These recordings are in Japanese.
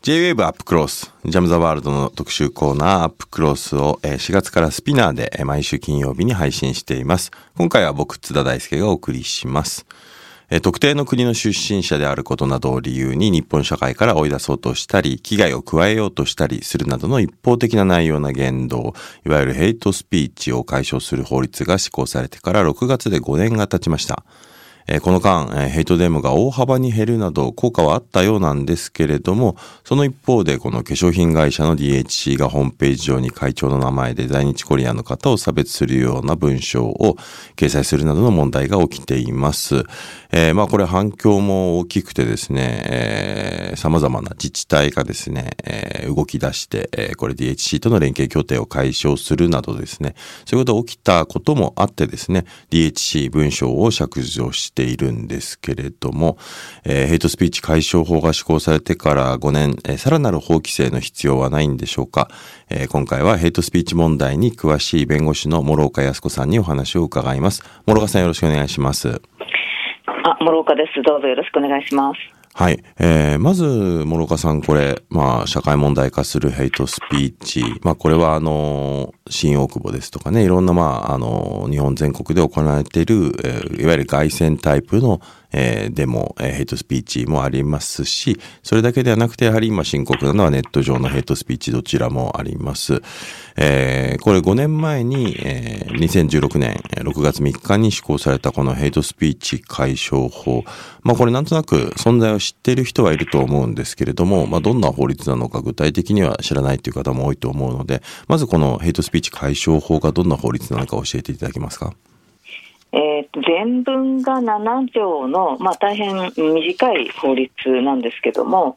J-Wave アップクロス、ジャムザワールドの特集コーナーアップクロスを4月からスピナーで毎週金曜日に配信しています。今回は僕、津田大輔がお送りします。特定の国の出身者であることなどを理由に日本社会から追い出そうとしたり、危害を加えようとしたりするなどの一方的な内容な言動、いわゆるヘイトスピーチを解消する法律が施行されてから6月で5年が経ちました。えこの間、えヘイトデモが大幅に減るなど効果はあったようなんですけれども、その一方でこの化粧品会社の DHC がホームページ上に会長の名前で在日コリアンの方を差別するような文章を掲載するなどの問題が起きています。えーまあこれ反響も大きくてですね、えー様々な自治体がですね、えー動き出して、えーこれ DHC との連携協定を解消するなどですね、そういうことが起きたこともあってですね、DHC 文章を削除しているんですけれども、えーヘイトスピーチ解消法が施行されてから5年、えーさらなる法規制の必要はないんでしょうか、えー今回はヘイトスピーチ問題に詳しい弁護士の諸岡康子さんにお話を伺います。諸岡さんよろしくお願いします。あ、諸岡です。どうぞよろしくお願いします。はい。えー、まず、諸岡さん、これ、まあ、社会問題化するヘイトスピーチ。まあ、これは、あの、新大久保ですとかね、いろんな、まあ、あの、日本全国で行われている、えーいわゆる外線タイプの、えーデモ、えーヘイトスピーチもありますし、それだけではなくて、やはり今深刻なのはネット上のヘイトスピーチどちらもあります。えーこれ5年前に、えー2016年6月3日に施行されたこのヘイトスピーチ解消法。まあこれなんとなく存在を知っている人はいると思うんですけれども、まあどんな法律なのか具体的には知らないという方も多いと思うので、まずこのヘイトスピーチ解消法がどんな法律なのか教えていただけますか？えーと全文が7条の、まあ、大変短い法律なんですけども、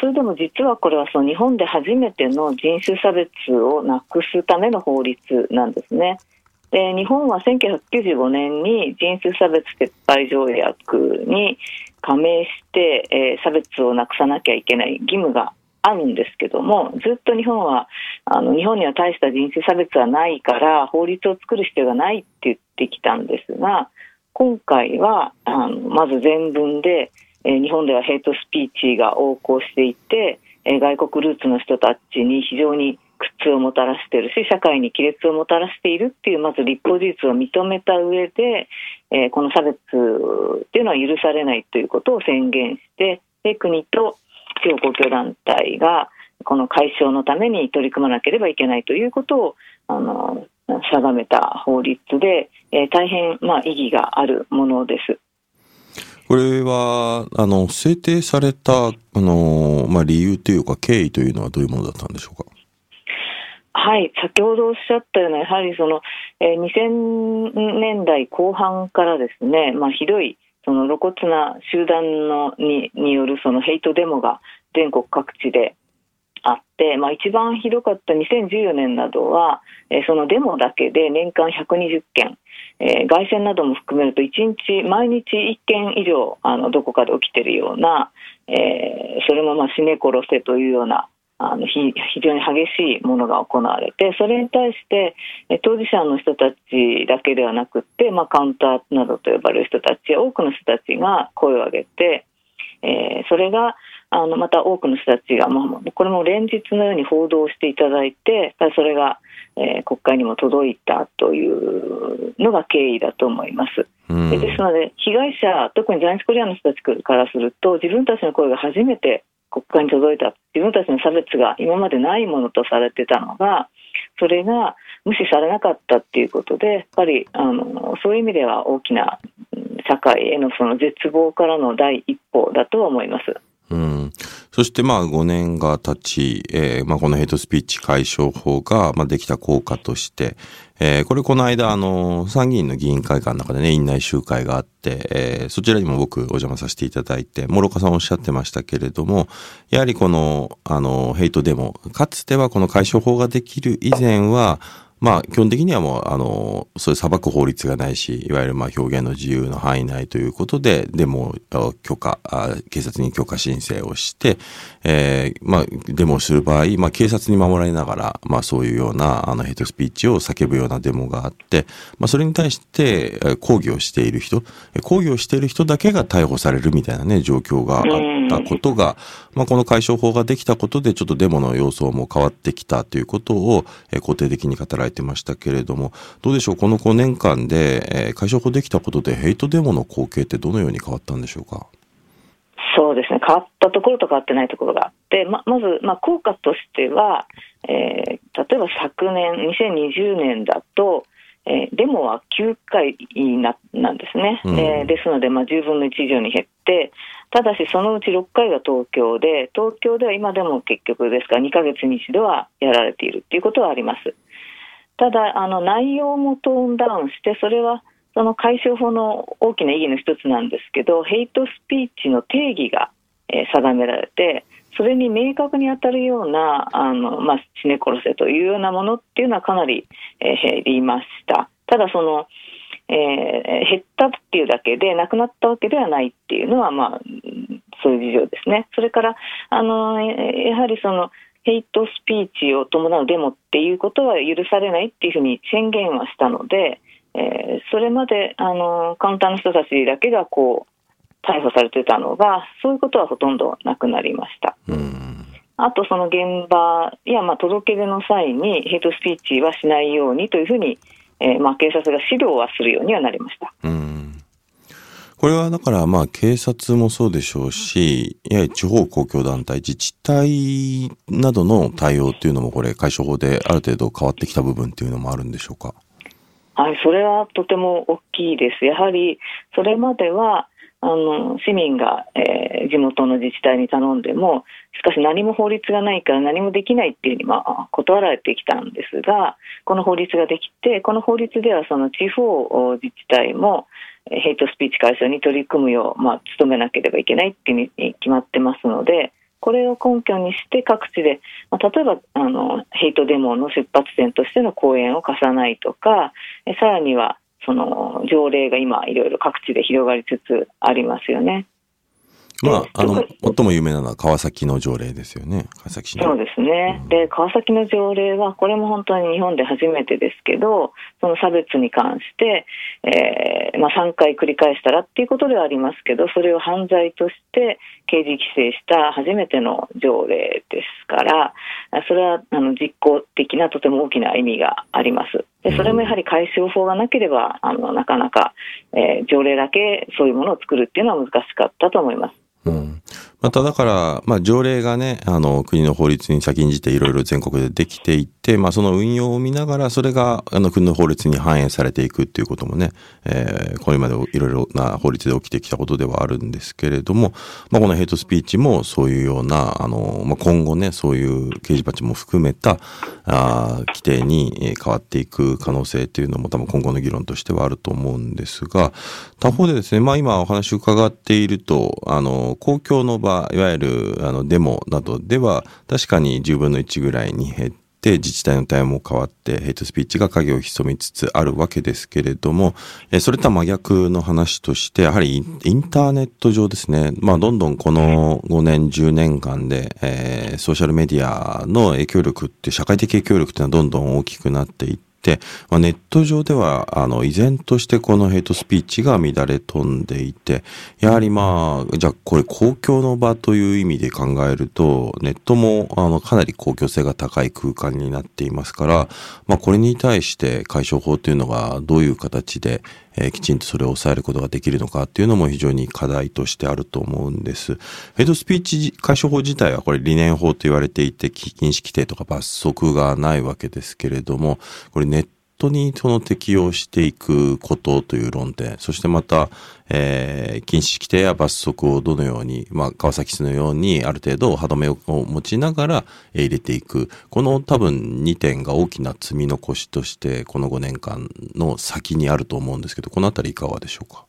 それでも実はこれはその日本で初めての人種差別をなくすための法律なんですね。で日本は1995年に人種差別撤廃条約に加盟して、えー差別をなくさなきゃいけない義務があるんですけどもずっと日本はあの日本には大した人種差別はないから法律を作る必要がないって言ってきたんですが今回はあのまず全文で、えー日本ではヘイトスピーチが横行していて、えー外国ルーツの人たちに非常に苦痛をもたらしているし社会に亀裂をもたらしているっていうまず立法事実を認めた上で、えーこの差別っていうのは許されないということを宣言してで国と地方公共団体がこの解消のために取り組まなければいけないということをあの定めた法律で、えー大変、まあ、意義があるものです。これは、あの、制定された、あの、まあ理由というか経緯というのはどういうものだったんでしょうか？はい、先ほどおっしゃったような、やはりその、えー2000年代後半からですね、まあ、ひどいその露骨な集団のにによるそのヘイトデモが全国各地であって、まあ、一番ひどかった2014年などは、えーそのデモだけで年間120件、えー外線なども含めると1日毎日1件以上あのどこかで起きているような、えーそれもまあ死ね殺せというようなあのひ非常に激しいものが行われてそれに対してえ当事者の人たちだけではなくって、まあ、カウンターなどと呼ばれる人たち多くの人たちが声を上げて、えーそれがあのまた多くの人たちが、まあ、これも連日のように報道していただいてそれが、えー国会にも届いたというのが経緯だと思います。うんでですので被害者特に在日コリアンの人たちからすると自分たちの声が初めて国会に届いた自分たちの差別が今までないものとされてたのがそれが無視されなかったっていうことでやっぱりあのそういう意味では大きな社会へのその絶望からの第一歩だとは思います。うん。そしてまあ5年が経ち、えーまあこのヘイトスピーチ解消法がまあできた効果として、えーこれこの間あの参議院の議員会館の中でね、院内集会があって、えーそちらにも僕お邪魔させていただいて、諸岡さんおっしゃってましたけれども、やはりこのあのヘイトデモ、かつてはこの解消法ができる以前は、まあ、基本的にはもう、あの、そういう裁く法律がないし、いわゆるまあ表現の自由の範囲内ということで、デモを許可、警察に許可申請をして、えー、まあ、デモをする場合、まあ、警察に守られながら、まあ、そういうような、あの、ヘイトスピーチを叫ぶようなデモがあって、まあ、それに対して、抗議をしている人、抗議をしている人だけが逮捕されるみたいなね、状況があったことが、まあ、この解消法ができたことで、ちょっとデモの様相も変わってきたということを、えー、肯定的に語られてましたけれども、どうでしょう、この5年間で、えー、解消法できたことで、ヘイトデモの光景ってどのように変わったんでしょうか？そうですね変わったところと変わってないところがあって、ままず、まあ、効果としては、えー、例えば昨年、2020年だと、えー、デモは9回ななんですね、うん、えー、ですので、まあ、10分の1以上に減って、ただしそのうち6回が東京で、東京では今でも結局ですから2か月に一度はやられているということはあります。ただ、あの内容もトーンダウンして、それはその解消法の大きな意義の一つなんですけど、ヘイトスピーチの定義が、え、定められて、それに明確に当たるような、あのまあ、死ね殺せというようなものっていうのはかなり、えー、減りました。ただその、えー、減ったっていうだけで、なくなったわけではないっていうのは、まあ、そういう事情ですね。それから、あのやはりその、ヘイトスピーチを伴うデモっていうことは許されないっていうふうに宣言はしたので、えー、それまであのカウンターの人たちだけがこう逮捕されてたのがそういうことはほとんどなくなりました。あとその現場やまあ届け出の際にヘイトスピーチはしないようにというふうに、えー、まあ警察が指導はするようにはなりました。これはだからまあ警察もそうでしょうし、やはり地方公共団体、自治体などの対応っていうのもこれ解消法である程度変わってきた部分っていうのもあるんでしょうか？はい、それはとても大きいです。やはりそれまではあの市民が、えー、地元の自治体に頼んでも、しかし何も法律がないから何もできないっていうふうに、まあ、断られてきたんですが、この法律ができて、この法律ではその地方自治体もヘイトスピーチ解消に取り組むよう、まあ、努めなければいけないっていうふうに決まってますので、これを根拠にして各地で、まあ、例えばあのヘイトデモの出発点としての講演を貸さないとか、えさらにはその条例が今いろいろ各地で広がりつつありますよね。まあ、あの、最も有名なのは川崎の条例ですよね。川崎市そうですね、うん、で、川崎の条例は、これも本当に日本で初めてですけど、その差別に関して、えー、まあ3回繰り返したらっていうことではありますけど、それを犯罪として刑事規制した初めての条例ですから、それはあの実効的なとても大きな意味があります。でそれもやはり解消法がなければ、あのなかなか、えー、条例だけそういうものを作るっていうのは難しかったと思います。うんまただから、まあ、条例がね、あの、国の法律に先んじていろいろ全国でできていって、まあ、その運用を見ながら、それが、あの、国の法律に反映されていくっていうこともね、えー、これまでいろいろな法律で起きてきたことではあるんですけれども、まあ、このヘイトスピーチもそういうような、あの、まあ、今後ね、そういう刑事罰も含めた、あ規定に変わっていく可能性っていうのも多分今後の議論としてはあると思うんですが、他方でですね、まあ、今お話伺っていると、あの、公共の場、いわゆるあのデモなどでは確かに10分の1ぐらいに減って自治体の対応も変わってヘイトスピーチが影を潜みつつあるわけですけれども、それとは真逆の話としてやはりインターネット上ですね、まあ、どんどんこの5年10年間で、えー、ソーシャルメディアの影響力って社会的影響力っていうのはどんどん大きくなっていって、まあ、ネット上では、あの、依然としてこのヘイトスピーチが乱れ飛んでいて、やはりまあ、じゃあこれ公共の場という意味で考えると、ネットも、あの、かなり公共性が高い空間になっていますから、まあ、これに対して解消法というのがどういう形で、えー、きちんとそれを抑えることができるのかっていうのも非常に課題としてあると思うんです。ヘイドスピーチ解消法自体はこれ理念法と言われていて、禁止規定とか罰則がないわけですけれども、これネット当にその適用していくことという論点、そしてまた、えー、禁止規定や罰則をどのように、まあ、川崎市のようにある程度歯止めを持ちながら入れていく。この多分2点が大きな積み残しとして、この5年間の先にあると思うんですけど、このあたりいかがでしょうか？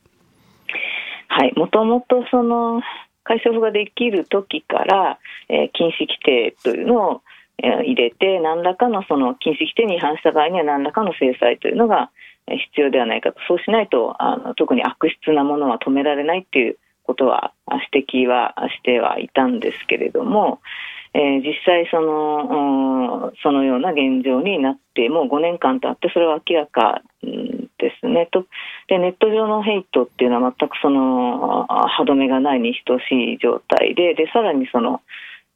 はい、もともとその、解消法ができる時から、えー、禁止規定というのを入れて、何らかのその禁止規定に違反した場合には何らかの制裁というのが必要ではないかと、そうしないとあの特に悪質なものは止められないっていうことは指摘はしてはいたんですけれども、えー、実際その、そのような現状になってもう5年間経ってそれは明らかですね。とでネット上のヘイトっていうのは全くその歯止めがないに等しい状態ででさらにその、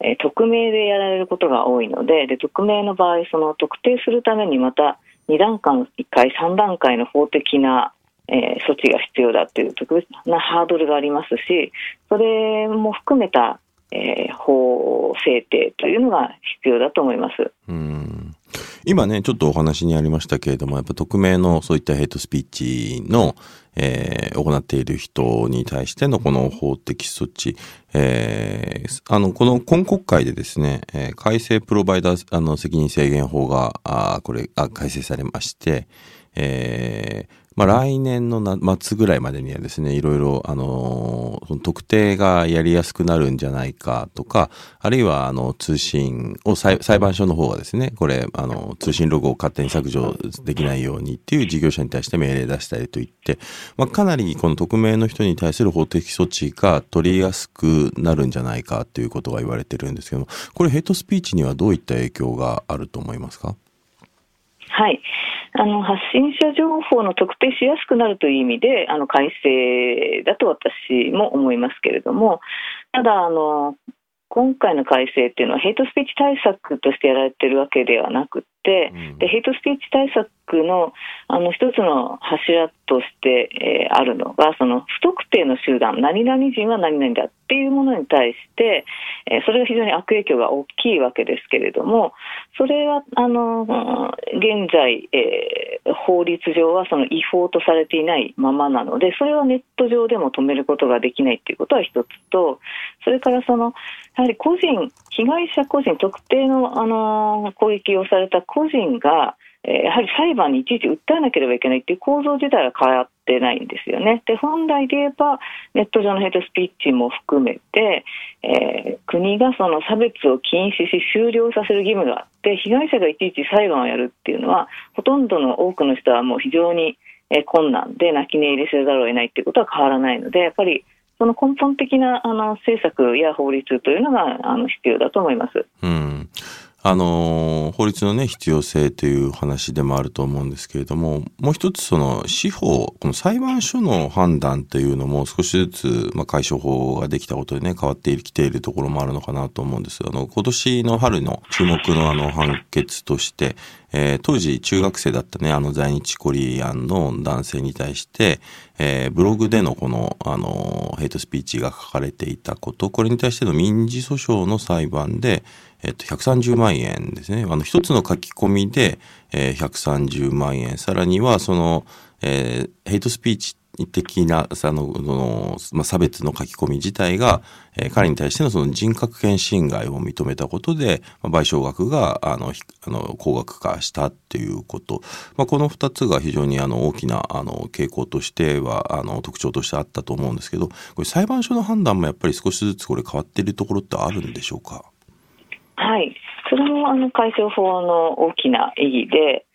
え、匿名でやられることが多いのでで匿名の場合その特定するためにまた2段階、3段階の法的なえー、措置が必要だという特別なハードルがありますし、それも含めた、えー、法制定というのが必要だと思います。うん今ね、ちょっとお話にありましたけれども、やっぱ匿名のそういったヘイトスピーチの、えー、行っている人に対してのこの法的措置、えー、あの、この今国会でですね、えー、改正プロバイダーあの責任制限法が、あこれあ、改正されまして、えー、まあ、来年の末ぐらいまでにはですね、いろいろ、あのその特定がやりやすくなるんじゃないかとか、あるいは、あの、通信を裁判所の方がですね、これ、あの、通信ロゴを勝手に削除できないようにっていう事業者に対して命令出したりといって、まあ、かなりこの匿名の人に対する法的措置が取りやすくなるんじゃないかということが言われてるんですけども、これヘイトスピーチにはどういった影響があると思いますか？はい。あの発信者情報の特定しやすくなるという意味であの改正だと私も思いますけれどもただあの今回の改正っていうのはヘイトスピーチ対策としてやられてるわけではなくて、でヘイトスピーチ対策のあの一つの柱として、えー、あるのがその不特定の集団何々人は何々だっていうものに対して、えー、それが非常に悪影響が大きいわけですけれどもそれはあの現在、えー、法律上はその違法とされていないままなのでそれはネット上でも止めることができないということは一つとそれからそのやはり個人被害者個人特定のあの攻撃をされた個人がやはり裁判にいちいち訴えなければいけないっていう構造自体は変わってないんですよね。で本来で言えばネット上のヘイトスピーチも含めて、えー、国がその差別を禁止し終了させる義務があって被害者がいちいち裁判をやるっていうのはほとんどの多くの人はもう非常に困難で泣き寝入りせざるを得ないっていうことは変わらないのでやっぱりその根本的なあの政策や法律というのがあの必要だと思います。うんあの、法律のね、必要性という話でもあると思うんですけれども、もう一つその司法、この裁判所の判断というのも少しずつ、まあ、解消法ができたことでね、変わってきているところもあるのかなと思うんです。あの、今年の春の注目のあの判決として、えー、当時中学生だったね、あの在日コリアンの男性に対して、えー、ブログでのこの、あの、ヘイトスピーチが書かれていたこと、これに対しての民事訴訟の裁判で、えっと、130万円ですね。あの、一つの書き込みで、えー、130万円。さらには、その、えー、ヘイトスピーチ的な、その、のまあ、差別の書き込み自体が、えー、彼に対してのその人格権侵害を認めたことで、まあ、賠償額が、あの、あの高額化したっていうこと。まあ、この二つが非常にあの大きなあの傾向としては、あの特徴としてあったと思うんですけど、これ裁判所の判断もやっぱり少しずつこれ変わっているところってあるんでしょうか？はい。それもあの解消法の大きな意義で、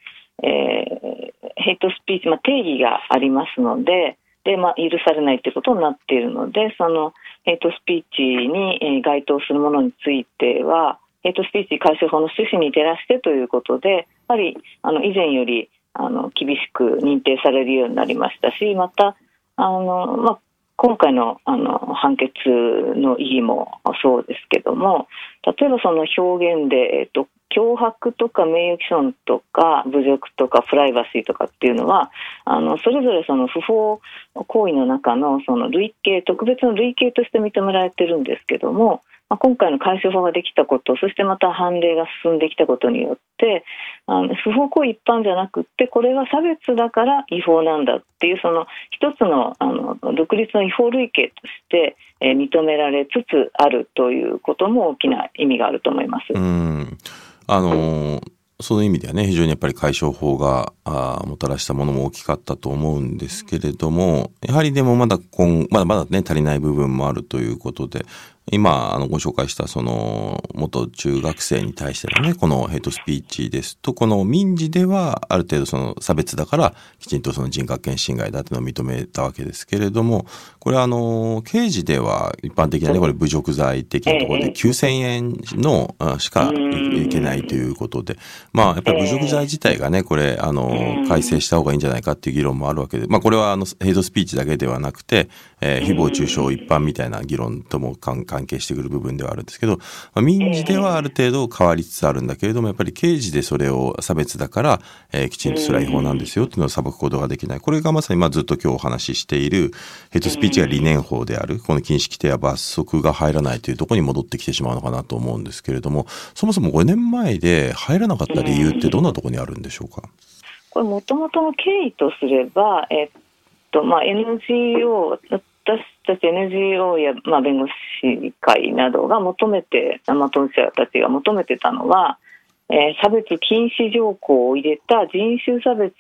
えー、ヘイトスピーチ、まあ、定義がありますので、で、まあ、許されないということになっているので、そのヘイトスピーチに該当するものについては、ヘイトスピーチ解消法の趣旨に照らしてということで、やっぱりあの以前よりあの厳しく認定されるようになりましたし、また、あのまあ、今回のあの判決の意義もそうですけども、例えばその表現で、えっと、脅迫とか名誉毀損とか侮辱とかプライバシーとかっていうのはあのそれぞれその不法行為の中のその類型特別の類型として認められてるんですけどもまあ、今回の解消法ができたことそしてまた判例が進んできたことによってあの不法行為一般じゃなくってこれは差別だから違法なんだっていうその一つのあの独立の違法類型として、えー、認められつつあるということも大きな意味があると思います。うんあのーその意味ではね、非常にやっぱり解消法があもたらしたものも大きかったと思うんですけれども、やはりでもまだ今、まだまだね、足りない部分もあるということで、今、あの、ご紹介した、その、元中学生に対してのね、このヘイトスピーチですと、この民事では、ある程度その差別だから、きちんとその人格権侵害だっていうのを認めたわけですけれども、これあの、刑事では一般的なね、これ侮辱罪的なところで9000円のしかいけないということで、まあ、やっぱり侮辱罪自体がね、これ、あの、改正した方がいいんじゃないかっていう議論もあるわけで、まあ、これはあの、ヘイトスピーチだけではなくて、えー、誹謗中傷一般みたいな議論とも関係してくる部分ではあるんですけど、まあ、民事ではある程度変わりつつあるんだけれども、やっぱり刑事でそれを差別だから、えー、きちんとそれは違法なんですよっていうのを裁くことができない。これがまさにまあずっと今日お話ししている、ヘイトスピーチが理念法である、この禁止規定や罰則が入らないというところに戻ってきてしまうのかなと思うんですけれども、そもそも5年前で入らなかった理由ってどんなところにあるんでしょうか？これもともとの経緯とすれば、えっとまあ、NGO 私たち NGO や、まあ、弁護士会などが求めて、まあ、当事者たちが求めてたのは、えー、差別禁止条項を入れた人種差別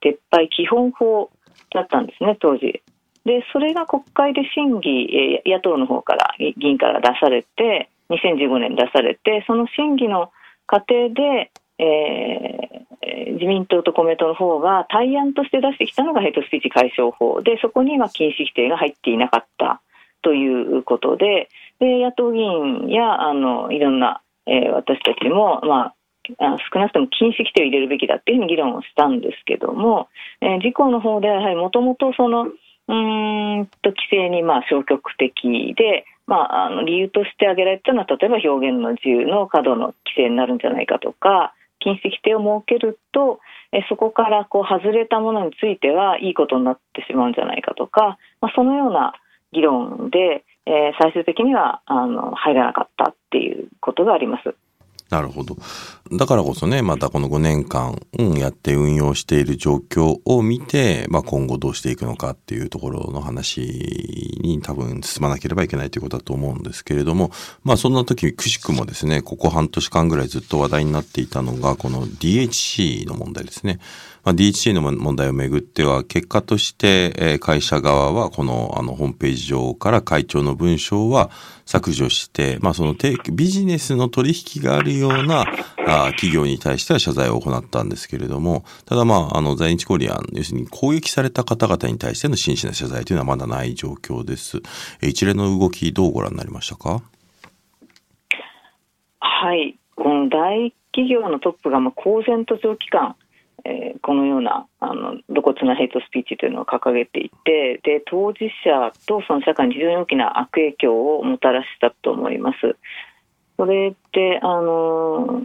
撤廃基本法だったんですね、当時。で、それが国会で審議、えー、野党の方から、議員から出されて、2015年出されて、その審議の過程で、えー、自民党と公明党の方が対案として出してきたのがヘイトスピーチ解消法でそこには禁止規定が入っていなかったということでで野党議員やあのいろんな、えー、私たちも、まあ、少なくとも禁止規定を入れるべきだっていうふうに議論をしたんですけども、えー、自公の方ではやはりもともとそのうんと規制にまあ消極的で、まあ、あの理由として挙げられたのは例えば表現の自由の過度の規制になるんじゃないかとか禁止規定を設けるとそこからこう外れたものについてはいいことになってしまうんじゃないかとか、まあ、そのような議論で、えー、最終的にはあの入らなかったっていうことがあります。なるほど。だからこそね、またこの5年間、うん、やって運用している状況を見て、まあ今後どうしていくのかっていうところの話に多分進まなければいけないということだと思うんですけれども、まあそんな時、くしくもですね、ここ半年間ぐらいずっと話題になっていたのが、この DHC の問題ですね。まあ、DHC の問題をめぐっては、結果として、えー、会社側は、この、あの、ホームページ上から会長の文章は削除して、まあ、その、ビジネスの取引があるような、あ企業に対しては謝罪を行ったんですけれども、ただまあ、あの、在日コリアン、要するに攻撃された方々に対しての真摯な謝罪というのはまだない状況です。一連の動き、どうご覧になりましたか？はい。この大企業のトップが、まあ、公然と長期間、えー、このようなあの露骨なヘイトスピーチというのを掲げていてで当事者とその社会に非常に大きな悪影響をもたらしたと思います。それってあの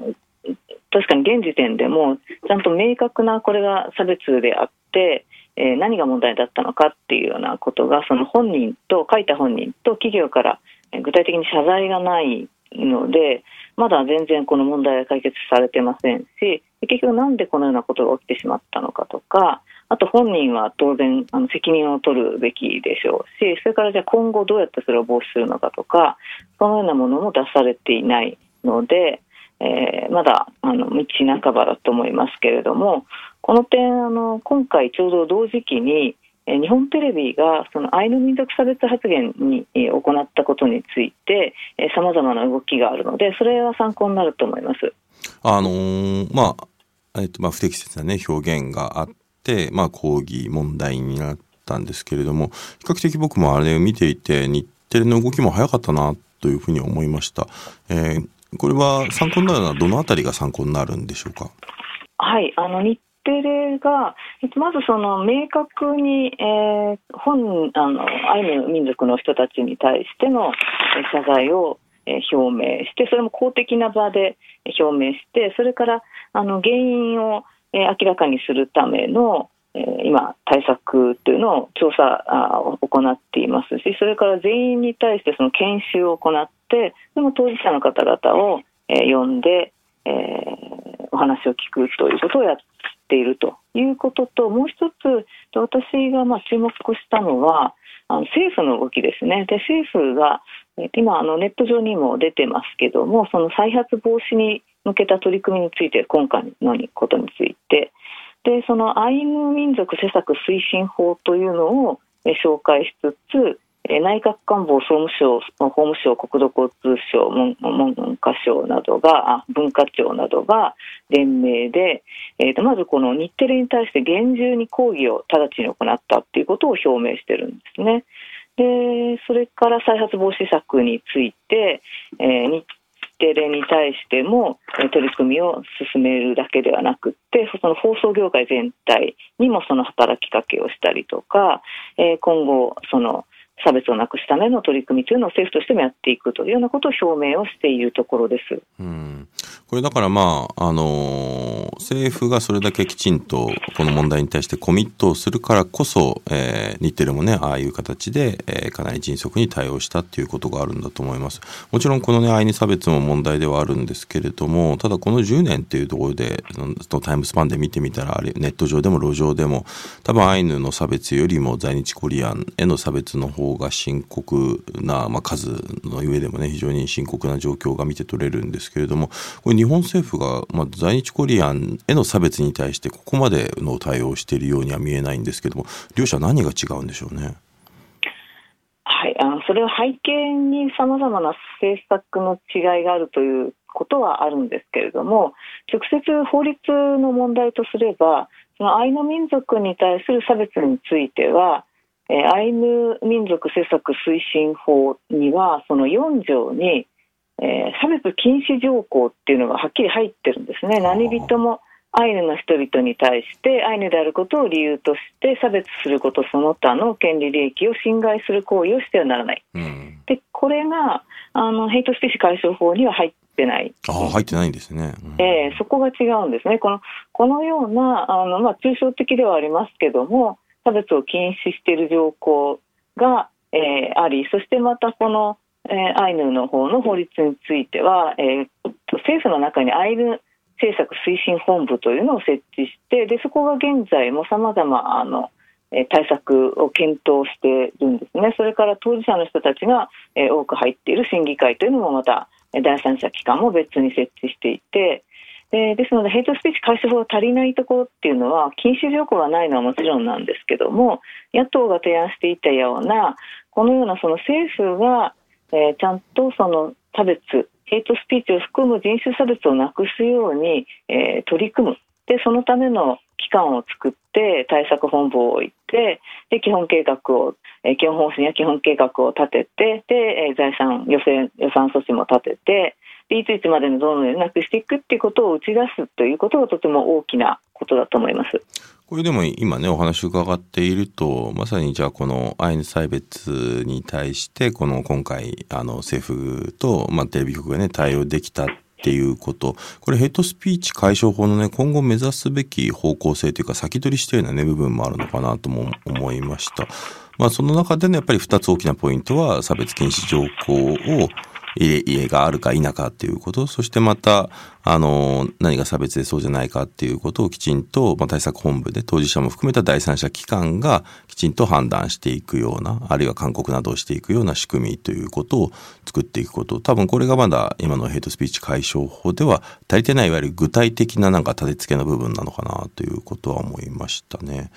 確かに現時点でもちゃんと明確なこれが差別であって、えー、何が問題だったのかっていうようなことがその本人と書いた本人と企業から具体的に謝罪がないのでまだ全然この問題は解決されてませんし結局なんでこのようなことが起きてしまったのかとかあと本人は当然あの責任を取るべきでしょうしそれからじゃあ今後どうやってそれを防止するのかとかそのようなものも出されていないので、えー、まだあの道半ばだと思いますけれどもこの点あの今回ちょうど同時期に日本テレビがそのアイヌ民族差別発言に行ったことについてさまざまな動きがあるのでそれは参考になると思います。あのー、まあえっとまあ、不適切な、ね、表現があって、まあ、抗議問題になったんですけれども比較的僕もあれを見ていて日テレの動きも早かったなというふうに思いました。えー、これは参考になるのはどのあたりが参考になるんでしょうか？はいあの日テレが、まずその明確に、えー、本あのアイヌ民族の人たちに対しての謝罪を表明して、それも公的な場で表明して、それからあの原因を明らかにするための今、対策というのを調査を行っていますし、それから全員に対してその研修を行って、でも当事者の方々を呼んで、え、お話を聞くということをやっているということと、もう一つ、私がまあ注目したのは、あの政府の動きですね。で政府が今あのネット上にも出てますけどもその再発防止に向けた取り組みについて今回のことについてでそのアイヌ民族施策推進法というのを紹介しつつ内閣官房総務省、法務省、国土交通省、文文科省などが、あ文化庁などが連名で、えーと、まずこの日テレに対して厳重に抗議を直ちに行ったということを表明してるんですね。でそれから再発防止策について、えー、日テレに対しても取り組みを進めるだけではなくてその放送業界全体にもその働きかけをしたりとか、えー、今後その差別をなくすための取り組みというのを政府としてもやっていくというようなことを表明をしているところです。うんこれだからまあ、あのー、政府がそれだけきちんとこの問題に対してコミットをするからこそ、えー、日テレもね、ああいう形で、えー、かなり迅速に対応したっていうことがあるんだと思います。もちろんこのね、アイヌ差別も問題ではあるんですけれども、ただこの10年っていうところで、そのタイムスパンで見てみたら、ネット上でも路上でも、多分アイヌの差別よりも在日コリアンへの差別の方が深刻な、まあ、数の上でもね、非常に深刻な状況が見て取れるんですけれども、これ日本政府が、まあ、在日コリアンへの差別に対してここまでの対応をしているようには見えないんですけども両者何が違うんでしょうね？はい、あのそれは背景にさまざまな政策の違いがあるということはあるんですけれども直接法律の問題とすればそのアイヌ民族に対する差別については、えアイヌ民族施策推進法にはその4条にえー、差別禁止条項っていうのがはっきり入ってるんですね。何人もアイヌの人々に対してアイヌであることを理由として差別することその他の権利利益を侵害する行為をしてはならない。うん、でこれがあのヘイトスピーチ解消法には入ってない。あ入ってないんですね。うん、えー、そこが違うんですね。このこのようなあの、まあ、抽象的ではありますけども差別を禁止している条項が、えー、ありそしてまたこのえー、アイヌの方の法律については、えー、政府の中にアイヌ政策推進本部というのを設置してでそこが現在もさまざまあの対策を検討しているんですね。それから当事者の人たちが多く入っている審議会というのもまた第三者機関も別に設置していて、でですのでヘイトスピーチ解消法が足りないところっていうのは禁止条項がないのはもちろんなんですけども野党が提案していたようなこのようなその政府がえー、ちゃんとその差別ヘイトスピーチを含む人種差別をなくすように、えー、取り組む。でそのための機関を作って対策本部を置いてで基本計画を、えー、基本方針や基本計画を立ててで、えー、財産予算予算措置も立ててでいついつまでにどのようになくしていくっていうことを打ち出すということがとても大きなことだと思います。これでも今ねお話伺っているとまさにじゃあこのアイヌ差別に対してこの今回あの政府と、まあ、テレビ局がね対応できたっていうことこれヘイトスピーチ解消法のね今後目指すべき方向性というか先取りしたようなね部分もあるのかなとも思いました。まあその中でのやっぱり2つ大きなポイントは差別禁止条項を家があるか否かっていうこと、そしてまた、あの、何が差別でそうじゃないかっていうことをきちんと、まあ、対策本部で当事者も含めた第三者機関がきちんと判断していくような、あるいは勧告などをしていくような仕組みということを作っていくこと。多分これがまだ今のヘイトスピーチ解消法では足りてないいわゆる具体的ななんか立て付けの部分なのかなということは思いましたね。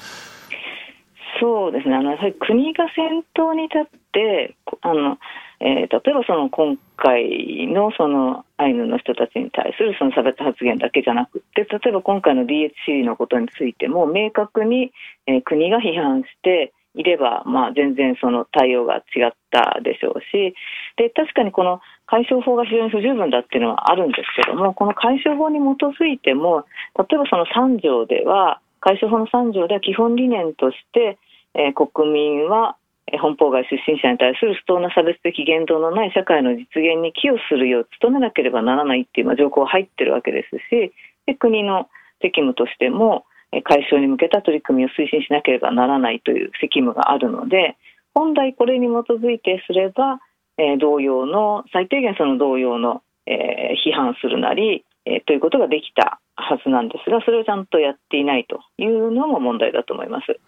そうですね。あの、国が先頭に立って、あの、えー、例えばその今回のそのアイヌの人たちに対するその差別発言だけじゃなくて例えば今回の DHC のことについても明確に、えー、国が批判していれば、まあ、全然その対応が違ったでしょうしで確かにこの解消法が非常に不十分だっていうのはあるんですけどもこの解消法に基づいても例えばその3条では解消法の3条では基本理念として、えー、国民は本邦外出身者に対する不当な差別的言動のない社会の実現に寄与するよう努めなければならないっていう条項が入ってるわけですしで国の責務としても解消に向けた取り組みを推進しなければならないという責務があるので本来これに基づいてすれば、え、同様の最低限その同様の、え、批判するなり、え、ということができたはずなんですがそれをちゃんとやっていないというのも問題だと思います。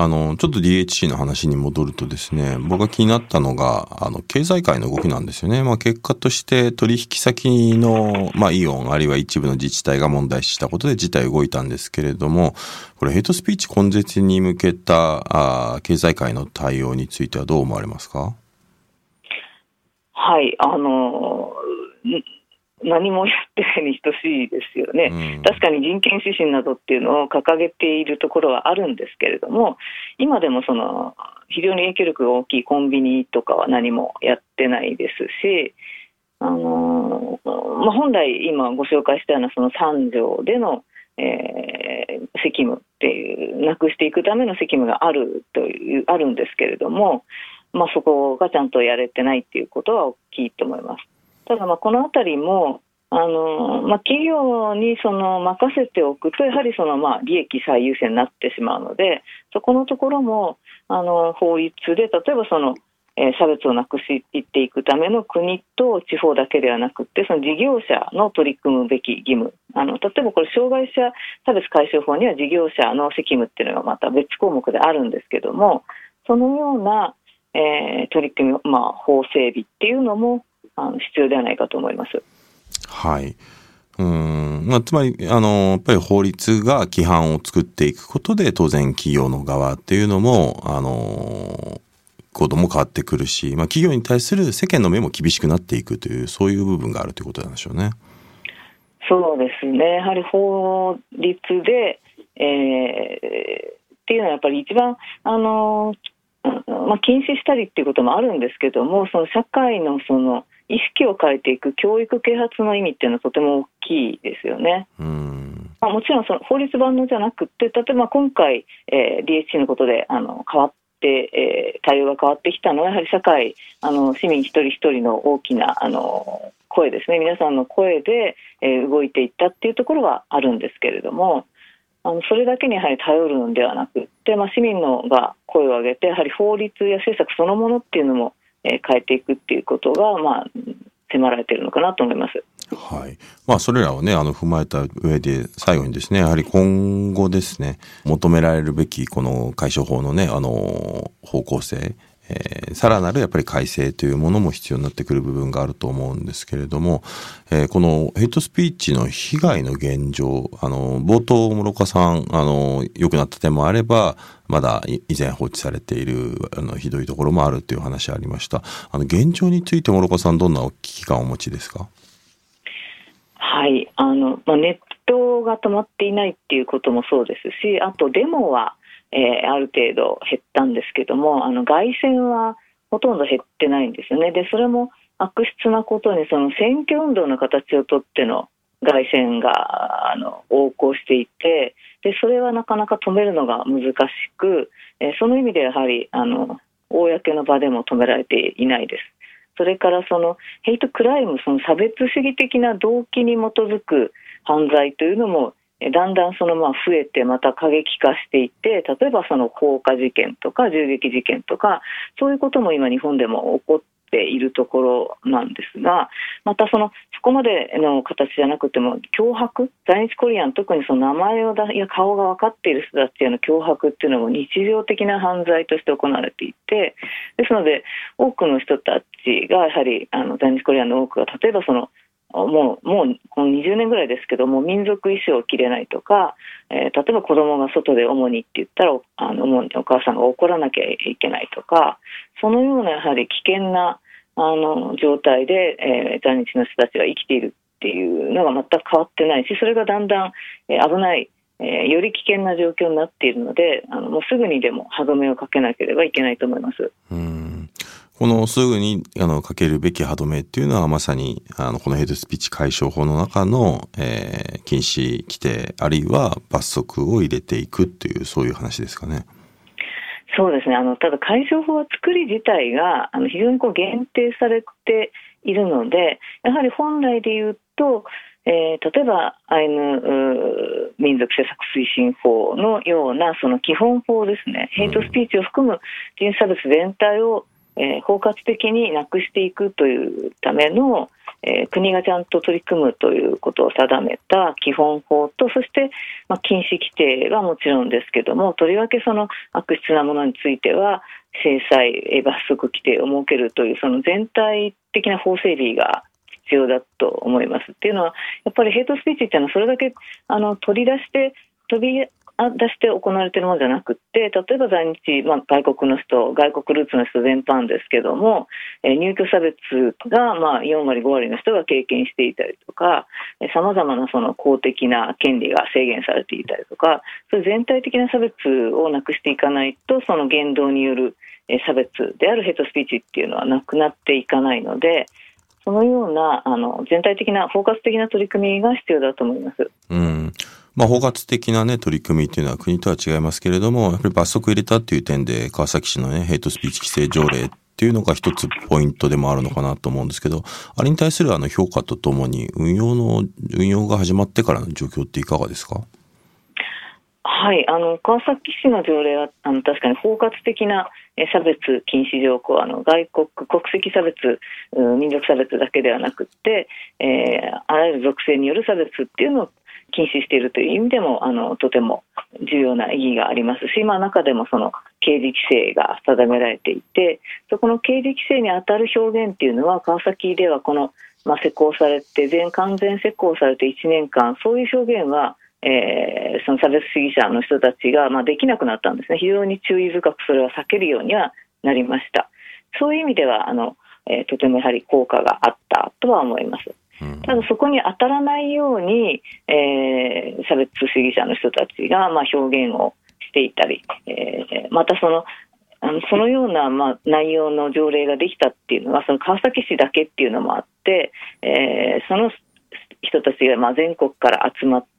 あの、ちょっと DHC の話に戻るとですね、僕が気になったのが、あの、経済界の動きなんですよね。まあ、結果として取引先の、まあ、イオン、あるいは一部の自治体が問題視したことで事態動いたんですけれども、これヘイトスピーチ根絶に向けた、あ経済界の対応についてはどう思われますか？はい、あの何もやってないに等しいですよね、うん、確かに人権指針などっていうのを掲げているところはあるんですけれども、今でもその非常に影響力が大きいコンビニとかは何もやってないですし、あのまあ、本来、今ご紹介したようなその3条での、えー、責務っていう、なくしていくための責務があるというあるんですけれども、まあ、そこがちゃんとやれてないっていうことは大きいと思います。ただまあ、このあたりも、あのまあ、企業にその任せておくと、やはりそのまあ利益最優先になってしまうので、そこのところもあの法律で、例えばその、えー、差別をなくしていくための国と地方だけではなくて、その事業者の取り組むべき義務、あの例えばこれ、障害者差別解消法には事業者の責務っていうのがまた別項目であるんですけども、そのような、えー、取り組み、まあ、法整備っていうのもあの必要ではないかと思います。はい。うんまあ、つまり、あの、やっぱり法律が規範を作っていくことで、当然企業の側っていうのも、あの、行動も変わってくるし、まあ、企業に対する世間の目も厳しくなっていくという、そういう部分があるということなんでしょうね。そうですね。やはり法律で、えー、っていうのはやっぱり一番、あの、まあ、禁止したりっていうこともあるんですけども、その社会のその、意識を変えていく教育啓発の意味っていうのはとても大きいですよね。まあ、もちろんその法律万能じゃなくて例えば今回、えー、DHC のことであの変わって、えー、対応が変わってきたのはやはり社会あの市民一人一人の大きなあの声ですね皆さんの声で、えー、動いていったっていうところはあるんですけれども。あのそれだけにやはり頼るのではなくて、まあ、市民のが声を上げてやはり法律や政策そのものっていうのもえ変えていくっていうことが、まあ、迫られているのかなと思います。はい。まあ、それらをね、あの、踏まえた上で、最後にですね、やはり今後ですね、求められるべき、この解消法のね、あの、方向性、えー、さらなるやっぱり改正というものも必要になってくる部分があると思うんですけれども、えー、このヘイトスピーチの被害の現状、あの、冒頭、諸岡さん、あの、良くなった点もあれば、まだ以前放置されている、あの、ひどいところもあるという話ありました。あの、現状について諸岡さん、どんな危機感をお持ちですか？はい、あの、まあ、ネットが止まっていないっていうこともそうですし、あとデモは、えー、ある程度減ったんですけどもあの外線はほとんど減ってないんですよねでそれも悪質なことにその選挙運動の形をとっての外線があの横行していてでそれはなかなか止めるのが難しく、えー、その意味でやはりあの公の場でも止められていないです。それからそのヘイトクライム、その差別主義的な動機に基づく犯罪というのもだんだんそのまあ増えてまた過激化していって例えばその放火事件とか銃撃事件とかそういうことも今日本でも起こっているところなんですがまたそのそこまでの形じゃなくても脅迫？在日コリアン特にその名前をだや顔が分かっている人たちへの脅迫っていうのも日常的な犯罪として行われていてですので多くの人たちがやはりあの在日コリアンの多くが例えばそのもうもうこの20年ぐらいですけども民族衣装を着れないとか、えー、例えば子供が外で主にって言ったらあの主にお母さんが怒らなきゃいけないとかそのようなやはり危険なあの状態で、えー、在日の人たちが生きているっていうのが全く変わってないしそれがだんだん、えー、危ない、えー、より危険な状況になっているのであのもうすぐにでも歯止めをかけなければいけないと思います。うんこのすぐにあのかけるべき歯止めっていうのはまさにあのこのヘイトスピーチ解消法の中の、えー、禁止規定あるいは罰則を入れていくっていうそういう話ですかね。そうですねあのただ解消法は作り自体があの非常にこう限定されているのでやはり本来で言うと、えー、例えばアイヌ民族施策推進法のようなその基本法ですね、ヘイトスピーチを含む人種差別全体をえー、包括的になくしていくというための、えー、国がちゃんと取り組むということを定めた基本法とそして、まあ、禁止規定はもちろんですけどもとりわけその悪質なものについては制裁罰則規定を設けるというその全体的な法整備が必要だと思います。っていうのはやっぱりヘイトスピーチっていうのはそれだけあの取り出して飛び出して行われているものじゃなくて、例えば在日、まあ、外国の人、外国ルーツの人全般ですけども、え、入居差別が、まあ、4割、5割の人が経験していたりとか、さまざまなその公的な権利が制限されていたりとか、そういう全体的な差別をなくしていかないと、その言動による差別であるヘイトスピーチっていうのはなくなっていかないので、そのようなあの全体的な包括的な取り組みが必要だと思います。うんまあ、包括的なね、取り組みっていうのは国とは違いますけれども、やっぱり罰則入れたっていう点で、川崎市のね、ヘイトスピーチ規制条例っていうのが一つポイントでもあるのかなと思うんですけど、あれに対するあの評価とともに、運用の、運用が始まってからの状況っていかがですか？はい、あの川崎市の条例はあの確かに包括的な差別禁止条項あの外国国籍差別民族差別だけではなくて、えー、あらゆる属性による差別っていうのを禁止しているという意味でもあのとても重要な意義がありますし、まあ、中でもその刑事規制が定められていてそこの刑事規制に当たる表現っていうのは川崎ではこの、まあ、施行されて全完全施行されて1年間そういう表現はえー、その差別主義者の人たちが、まあ、できなくなったんですね、非常に注意深くそれは避けるようにはなりました。そういう意味ではあの、えー、とてもやはり効果があったとは思います。ただそこに当たらないように、えー、差別主義者の人たちが、まあ、表現をしていたり、えー、またそのあのそのような、まあ、内容の条例ができたっていうのはその川崎市だけっていうのもあって、えー、その人たちがまあ全国から集まって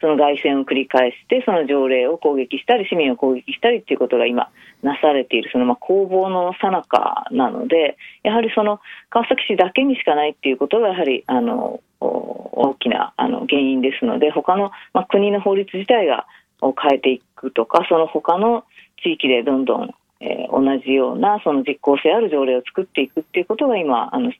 その凱旋を繰り返してその条例を攻撃したり市民を攻撃したりっていうことが今なされているそのまあ攻防の最中なのでやはりその川崎市だけにしかないっていうことがやはりあの大きなあの原因ですので他の、まあ、国の法律自体がを変えていくとかその他の地域でどんどんえー、同じようなその実効性ある条例を作っていくっていうことが今あの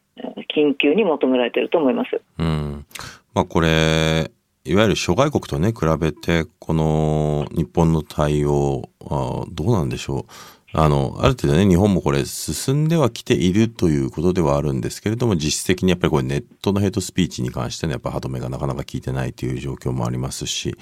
緊急に求められていると思います。うんまあ、これいわゆる諸外国とね比べてこの日本の対応どうなんでしょう。あの、ある程度ね、日本もこれ進んではきているということではあるんですけれども、実質的にやっぱりこれネットのヘイトスピーチに関してのやっぱ歯止めがなかなか効いてないという状況もありますし、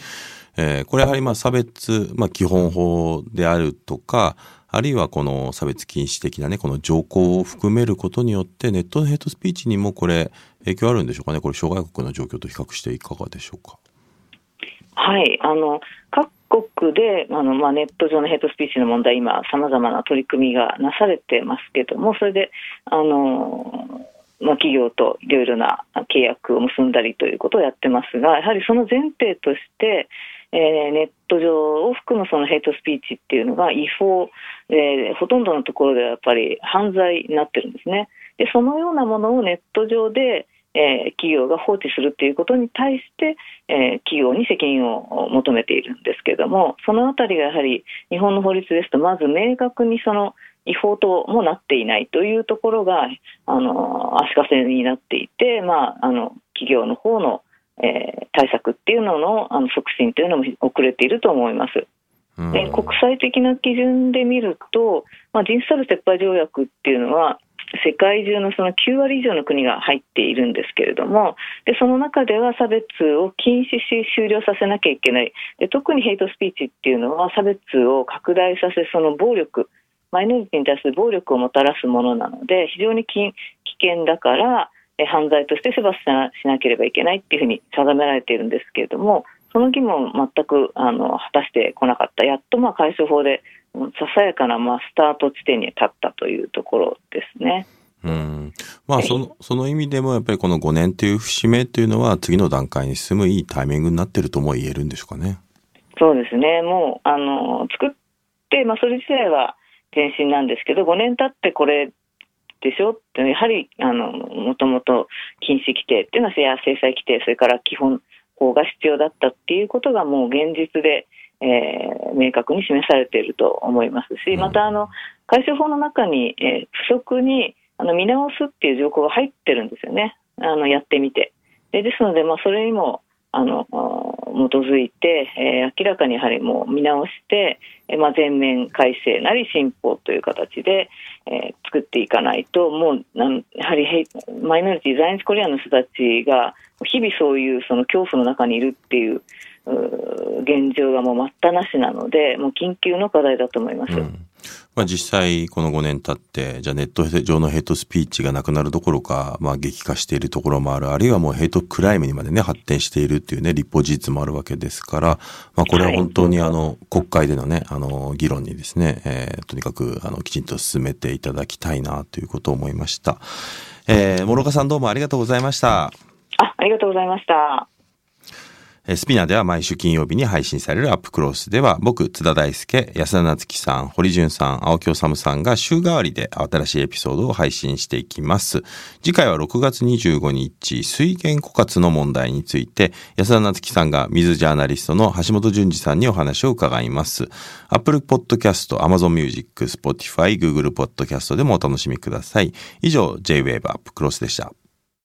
えー、これやはりまあ差別、まあ基本法であるとか、あるいはこの差別禁止的なね、この条項を含めることによって、ネットのヘイトスピーチにもこれ、影響あるんでしょうかね、これ、諸外国の状況と比較していかがでしょうか？はいあの各国であの、まあ、ネット上のヘイトスピーチの問題、今、さまざまな取り組みがなされてますけども、それであの、まあ、企業といろいろな契約を結んだりということをやってますが、やはりその前提として、えー、ネット上を含むそのヘイトスピーチっていうのが違法、えー、ほとんどのところではやっぱり犯罪になってるんですね。でそのようなものをネット上で、えー、企業が放置するということに対して、えー、企業に責任を求めているんですけれども、そのあたりがやはり日本の法律ですと、まず明確にその違法ともなっていないというところが、あの足かせになっていて、まあ、あの企業の方のえー、対策っていうののあの促進というのも遅れていると思います。で国際的な基準で見ると、まあ、人種差別撤廃条約っていうのは世界中のその9割以上の国が入っているんですけれどもでその中では差別を禁止し終了させなきゃいけないで特にヘイトスピーチっていうのは差別を拡大させその暴力マイノリティに対する暴力をもたらすものなので非常に危険だから犯罪として処罰しなければいけないっていうふうに定められているんですけれども、その義務を全くあの果たしてこなかった、やっとまあ解消法でささやかなまあスタート地点に立ったというところですね。うんまあその、その意味でもやっぱりこの5年という節目というのは次の段階に進むいいタイミングになっているとも言えるんでしょうかね。そうですね。もう、あの、作って、まあそれ自体は前進なんですけど、5年経ってこれでしょ？ってやはりあのもともと禁止規定っていうのは制裁規定それから基本法が必要だったっていうことがもう現実で、えー、明確に示されていると思いますしまたあの解消法の中に、えー、不足にあの見直すっていう条項が入ってるんですよね。あのやってみて。でですので、まあ、それにもあの基づいて、えー、明らかにやはりもう見直して、えー、まあ、全面改正なり新法という形で、えー、作っていかないともうなんやはりヘイマイノリティ在日コリアンの人たちが日々そういうその恐怖の中にいるっていう現状がもう待ったなしなのでもう緊急の課題だと思います。うんまあ、実際この5年経ってじゃあネット上のヘイトスピーチがなくなるどころか、まあ、激化しているところもあるあるいはもうヘイトクライムにまでね発展しているっていうね立法事実もあるわけですから、まあ、これは本当にあの、国会でのねあの議論にですね、えー、とにかくあのきちんと進めていただきたいなということを思いました。えー、諸岡さんどうもありがとうございました。あありがとうございました。スピナーでは毎週金曜日に配信されるアップクロスでは僕、津田大介、安田夏樹さん、堀潤さん、青木治さんが週替わりで新しいエピソードを配信していきます。次回は6月25日、水源枯渇の問題について、安田夏樹さんが水ジャーナリストの橋本淳二さんにお話を伺います。Apple Podcast、Amazon Music、Spotify、Google Podcast でもお楽しみください。以上、J-Wave アップクロスでした。